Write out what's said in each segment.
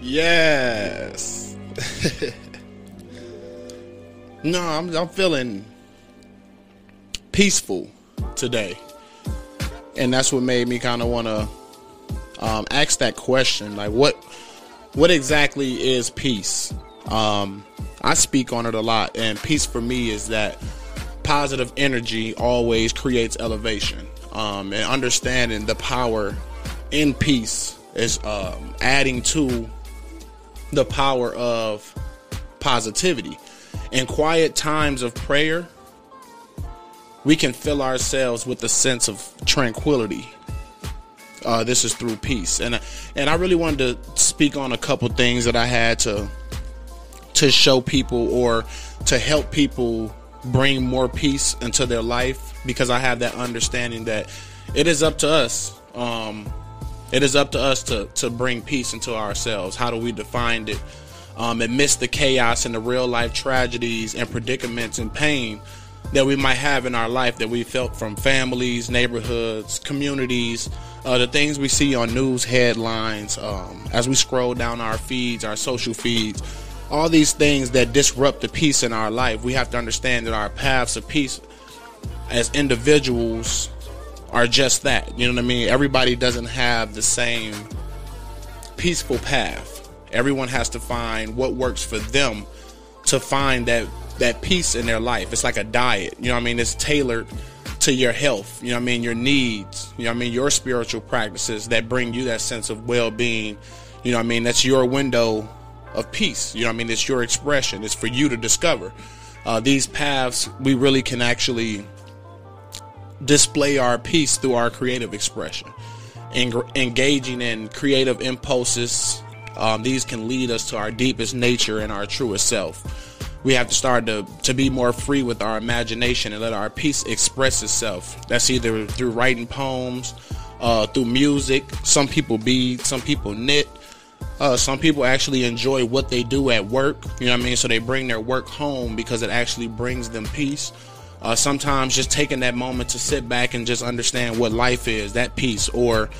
Yes. no, I'm I'm feeling peaceful today, and that's what made me kind of want to um, ask that question. Like, what what exactly is peace? Um, I speak on it a lot, and peace for me is that positive energy always creates elevation, um, and understanding the power in peace is um, adding to the power of positivity. In quiet times of prayer, we can fill ourselves with a sense of tranquility. Uh, this is through peace, and and I really wanted to speak on a couple things that I had to to show people or to help people bring more peace into their life because I have that understanding that it is up to us. Um, it is up to us to to bring peace into ourselves. How do we define it? Um, amidst the chaos and the real life tragedies and predicaments and pain that we might have in our life that we felt from families, neighborhoods, communities, uh, the things we see on news headlines, um, as we scroll down our feeds, our social feeds, all these things that disrupt the peace in our life. We have to understand that our paths of peace as individuals are just that. You know what I mean? Everybody doesn't have the same peaceful path. Everyone has to find what works for them to find that that peace in their life. It's like a diet. You know what I mean? It's tailored to your health. You know what I mean? Your needs. You know what I mean? Your spiritual practices that bring you that sense of well-being. You know what I mean? That's your window of peace. You know what I mean? It's your expression. It's for you to discover. Uh, these paths, we really can actually display our peace through our creative expression. Eng- engaging in creative impulses, um, these can lead us to our deepest nature and our truest self. We have to start to, to be more free with our imagination and let our peace express itself. That's either through writing poems, uh, through music. Some people bead, some people knit. Uh, some people actually enjoy what they do at work. You know what I mean? So they bring their work home because it actually brings them peace. Uh, sometimes just taking that moment to sit back and just understand what life is, that piece, or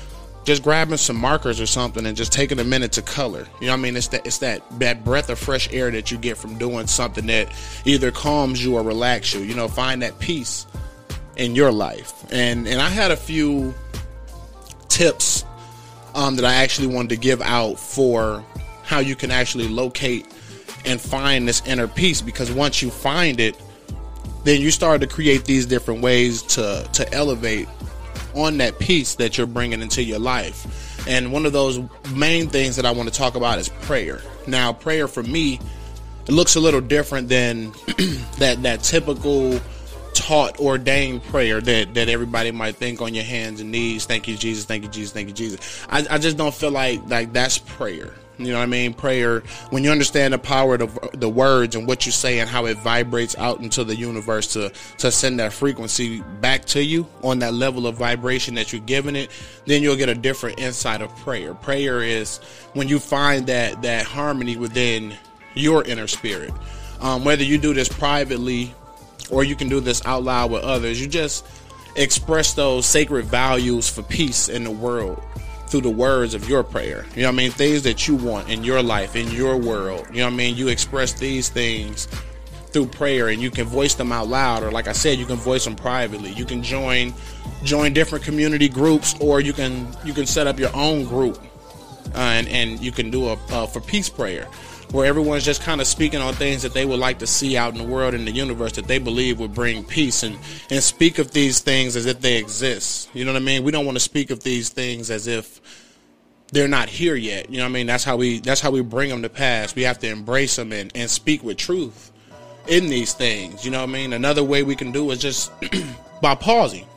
just grabbing some markers or something and just taking a minute to color. You know what I mean? It's that it's that that breath of fresh air that you get from doing something that either calms you or relax you. You know, find that peace in your life. And and I had a few tips um, that I actually wanted to give out for how you can actually locate and find this inner peace because once you find it, then you start to create these different ways to to elevate on that peace that you're bringing into your life. And one of those main things that I want to talk about is prayer. Now, prayer for me, it looks a little different than that that typical taught ordained prayer that that everybody might think on your hands and knees. Thank you, Jesus. Thank you, Jesus. Thank you, Jesus. I, I just don't feel like like that's prayer. You know what I mean? Prayer, when you understand the power of the, words and what you say and how it vibrates out into the universe to, to send that frequency back to you on that level of vibration that you're giving it, then you'll get a different insight of prayer. Prayer is when you find that, that harmony within your inner spirit. Um, whether you do this privately or you can do this out loud with others, you just express those sacred values for peace in the world through the words of your prayer. You know what I mean? Things that you want in your life, in your world. You know what I mean? You express these things through prayer and you can voice them out loud or like I said, you can voice them privately. You can join join different community groups or you can you can set up your own group uh, and and you can do a uh, for peace prayer where everyone's just kind of speaking on things that they would like to see out in the world in the universe that they believe would bring peace and and speak of these things as if they exist. You know what I mean? We don't want to speak of these things as if they're not here yet. You know what I mean? That's how we that's how we bring them to pass. We have to embrace them and, and speak with truth in these things. You know what I mean? Another way we can do is just by pausing.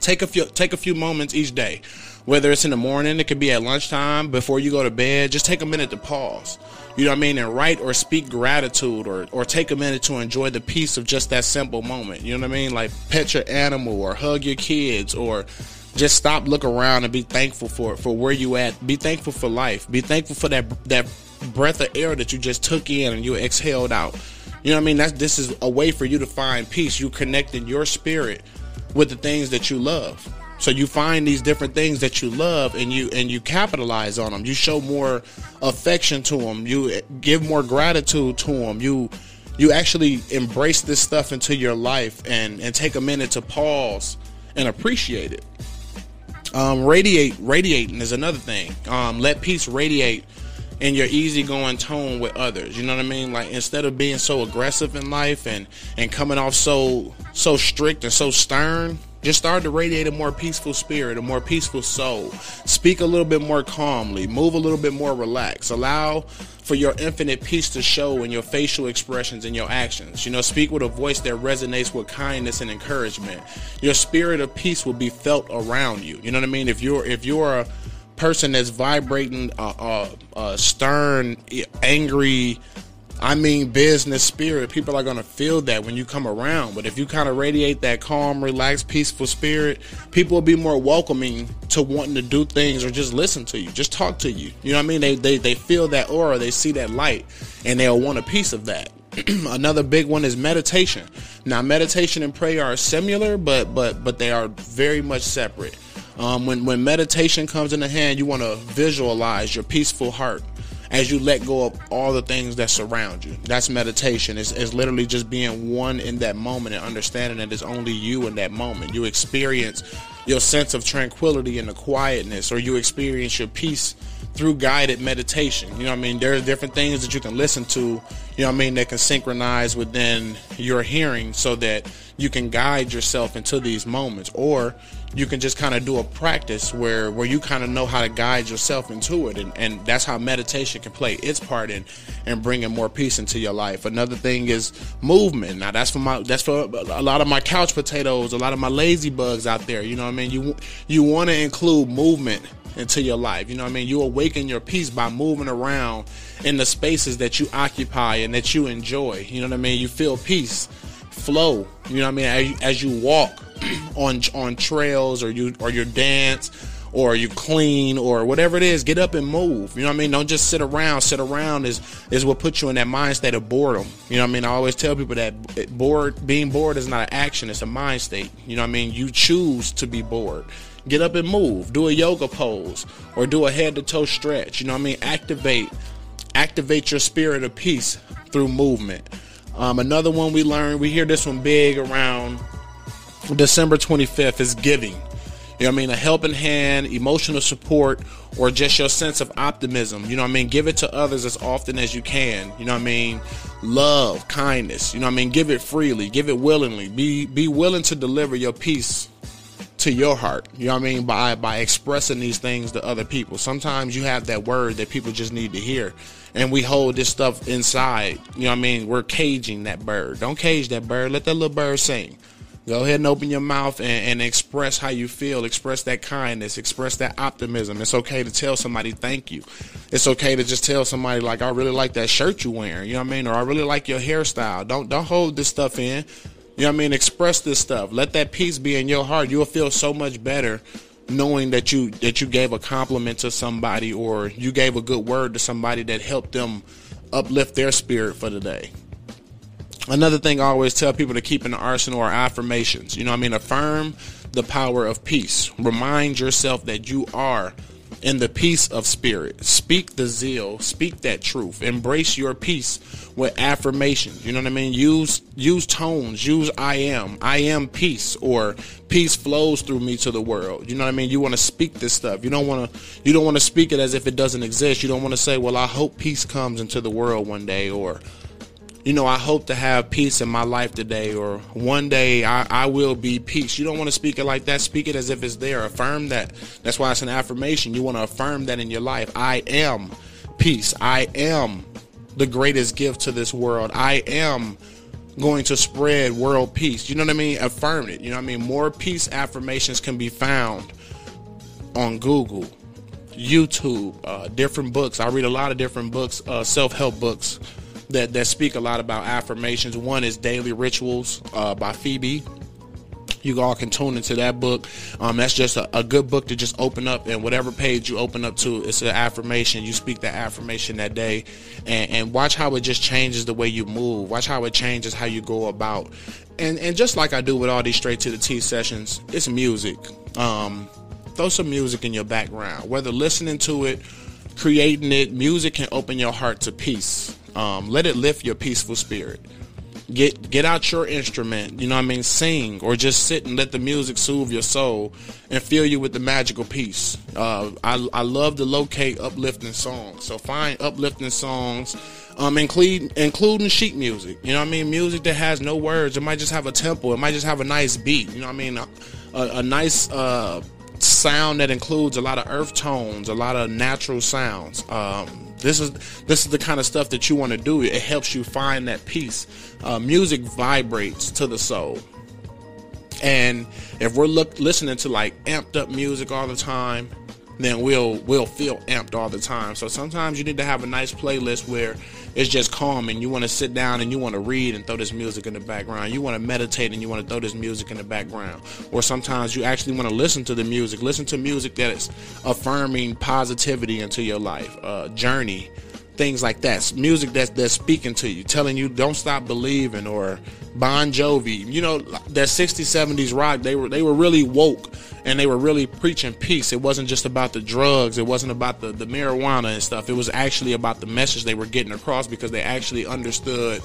Take a few take a few moments each day. Whether it's in the morning, it could be at lunchtime, before you go to bed, just take a minute to pause you know what I mean, and write or speak gratitude or, or take a minute to enjoy the peace of just that simple moment. You know what I mean? Like pet your animal or hug your kids or just stop, look around and be thankful for for where you at. Be thankful for life. Be thankful for that that breath of air that you just took in and you exhaled out. You know what I mean? That's this is a way for you to find peace. You connecting your spirit with the things that you love. So you find these different things that you love and you and you capitalize on them. You show more affection to them. You give more gratitude to them. You you actually embrace this stuff into your life and and take a minute to pause and appreciate it. Um, radiate radiating is another thing. Um, let peace radiate in your easygoing tone with others. You know what I mean? Like instead of being so aggressive in life and and coming off so so strict and so stern, just start to radiate a more peaceful spirit, a more peaceful soul. Speak a little bit more calmly, move a little bit more relaxed. Allow for your infinite peace to show in your facial expressions and your actions. You know, speak with a voice that resonates with kindness and encouragement. Your spirit of peace will be felt around you. You know what I mean? If you're if you're a person that's vibrating a, a, a stern, angry, I mean business spirit, people are gonna feel that when you come around. But if you kind of radiate that calm, relaxed, peaceful spirit, people will be more welcoming to wanting to do things or just listen to you, just talk to you. You know what I mean? They they they feel that aura, they see that light, and they'll want a piece of that. Another big one is meditation. Now, meditation and prayer are similar, but but but they are very much separate. Um, when when meditation comes in the hand, you want to visualize your peaceful heart as you let go of all the things that surround you. That's meditation. It's, it's literally just being one in that moment and understanding that it's only you in that moment. You experience your sense of tranquility and the quietness, or you experience your peace through guided meditation. You know what I mean? There's different things that you can listen to, you know what I mean, that can synchronize within your hearing so that you can guide yourself into these moments. Or you can just kind of do a practice where where you kind of know how to guide yourself into it and, and that's how meditation can play its part in in bringing more peace into your life. Another thing is movement. Now that's for my that's for a lot of my couch potatoes a lot of my lazy bugs out there you know what i mean? You you want to include movement into your life you know what i mean? You awaken your peace by moving around in the spaces that you occupy and that you enjoy you know what i mean? You feel peace flow you know what i mean as, as you walk on on trails or you or you dance or you clean or whatever it is, get up and move. You know what I mean? Don't just sit around. Sit around is is what puts you in that mind state of boredom. You know what I mean? I always tell people that bored being bored is not an action, it's a mind state. You know what I mean? You choose to be bored. Get up and move. Do a yoga pose or do a head to toe stretch. You know what I mean? Activate activate your spirit of peace through movement. Um, another one we learned, we hear this one big around December 25th is giving. You know I mean? A helping hand, emotional support, or just your sense of optimism. You know I mean? Give it to others as often as you can. You know I mean? Love, kindness. You know I mean? Give it freely, give it willingly. Be be willing to deliver your peace to your heart. You know what I mean? By by expressing these things to other people. Sometimes you have that word that people just need to hear. And we hold this stuff inside. You know what I mean? We're caging that bird. Don't cage that bird. Let that little bird sing. Go ahead and open your mouth and, and, express how you feel. Express that kindness. Express that optimism. It's okay to tell somebody thank you. It's okay to just tell somebody like, I really like that shirt you wearing. You know what I mean? Or I really like your hairstyle. Don't don't hold this stuff in. You know what I mean? Express this stuff. Let that peace be in your heart. You'll feel so much better knowing that you that you gave a compliment to somebody or you gave a good word to somebody that helped them uplift their spirit for the day. Another thing I always tell people to keep in the arsenal are affirmations. You know I mean? Affirm the power of peace. Remind yourself that you are in the peace of spirit. Speak the zeal, speak that truth. Embrace your peace with affirmations. You know what I mean? Use use tones, use I am. I am peace or peace flows through me to the world. You know what I mean? You want to speak this stuff. You don't want to you don't want to speak it as if it doesn't exist. You don't want to say, "Well, I hope peace comes into the world one day," or you know, I hope to have peace in my life today, or one day I, I, will be peace. You don't want to speak it like that. Speak it as if it's there. Affirm that. That's why it's an affirmation. You want to affirm that in your life. I am peace. I am the greatest gift to this world. I am going to spread world peace. You know what I mean? Affirm it. You know what I mean? More peace affirmations can be found on Google, YouTube, uh, different books. I read a lot of different books, uh, self help books that that speak a lot about affirmations. One is Daily Rituals uh, by Phoebe. you all can tune into that book. Um, that's just a, a, good book to just open up, and whatever page you open up to, it's an affirmation. You speak that affirmation that day, and, and watch how it just changes the way you move. Watch how it changes how you go about. And and just like I do with all these straight to the T sessions, it's music. Um, throw some music in your background, whether listening to it, creating it. Music can open your heart to peace. Um, let it lift your peaceful spirit. Get get out your instrument you know what i mean? Sing or just sit and let the music soothe your soul and fill you with the magical peace. Uh, I, I love to locate uplifting songs. So find uplifting songs um, include including sheet music you know what i mean? Music that has no words. It might just have a tempo. It might just have a nice beat you know what i mean? A, a, a nice uh, sound that includes a lot of earth tones a lot of natural sounds um, this is this is the kind of stuff that you want to do. It helps you find that peace. Uh, music vibrates to the soul, and if we're look, listening to like amped up music all the time, then we'll we'll feel amped all the time. So sometimes you need to have a nice playlist where it's just calm and you want to sit down and you want to read and throw this music in the background. You want to meditate and you want to throw this music in the background. Or sometimes you actually want to listen to the music. Listen to music that is affirming positivity into your life. Uh, journey things like that. Music that's that's speaking to you, telling you don't stop believing, or Bon Jovi. You know that 60s, 70s rock. They were they were really woke and they were really preaching peace. It wasn't just about the drugs. It wasn't about the the marijuana and stuff. It was actually about the message they were getting across because they actually understood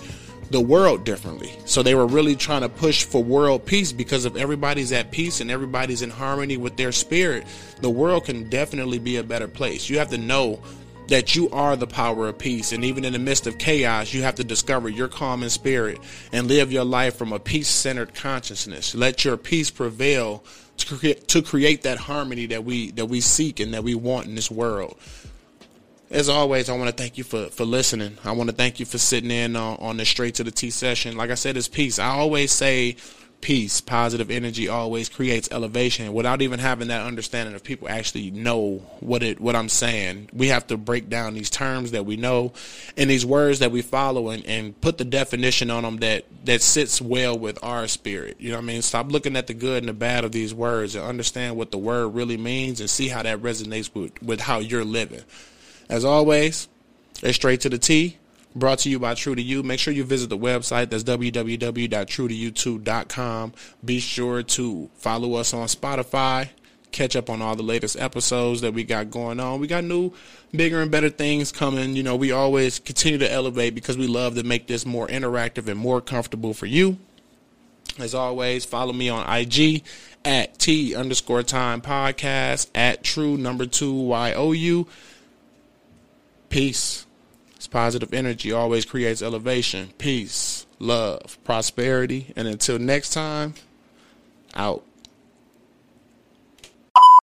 the world differently. So they were really trying to push for world peace because if everybody's at peace and everybody's in harmony with their spirit, the world can definitely be a better place. You have to know that you are the power of peace. And even in the midst of chaos, you have to discover your calm in spirit and live your life from a peace centered consciousness. Let your peace prevail to create, to create that harmony that we that we seek and that we want in this world. As always, I want to thank you for, for listening. I want to thank you for sitting in uh, on, on the straight to the T session. Like I said, it's peace. I always say peace, positive energy always creates elevation without even having that understanding of people actually know what it what I'm saying. We have to break down these terms that we know and these words that we follow and, and put the definition on them that that sits well with our spirit. You know what I mean? Stop looking at the good and the bad of these words and understand what the word really means and see how that resonates with, with how you're living. As always, it's straight to the T brought to you by True to You. Make sure you visit the website. That's www.truetoyou2.com. Be sure to follow us on Spotify. Catch up on all the latest episodes that we got going on. We got new, bigger, and better things coming. You know, we always continue to elevate because we love to make this more interactive and more comfortable for you. As always, follow me on IG at T underscore time podcast at true number two Y O U. Peace. Positive energy always creates elevation, peace, love, prosperity. And until next time, out.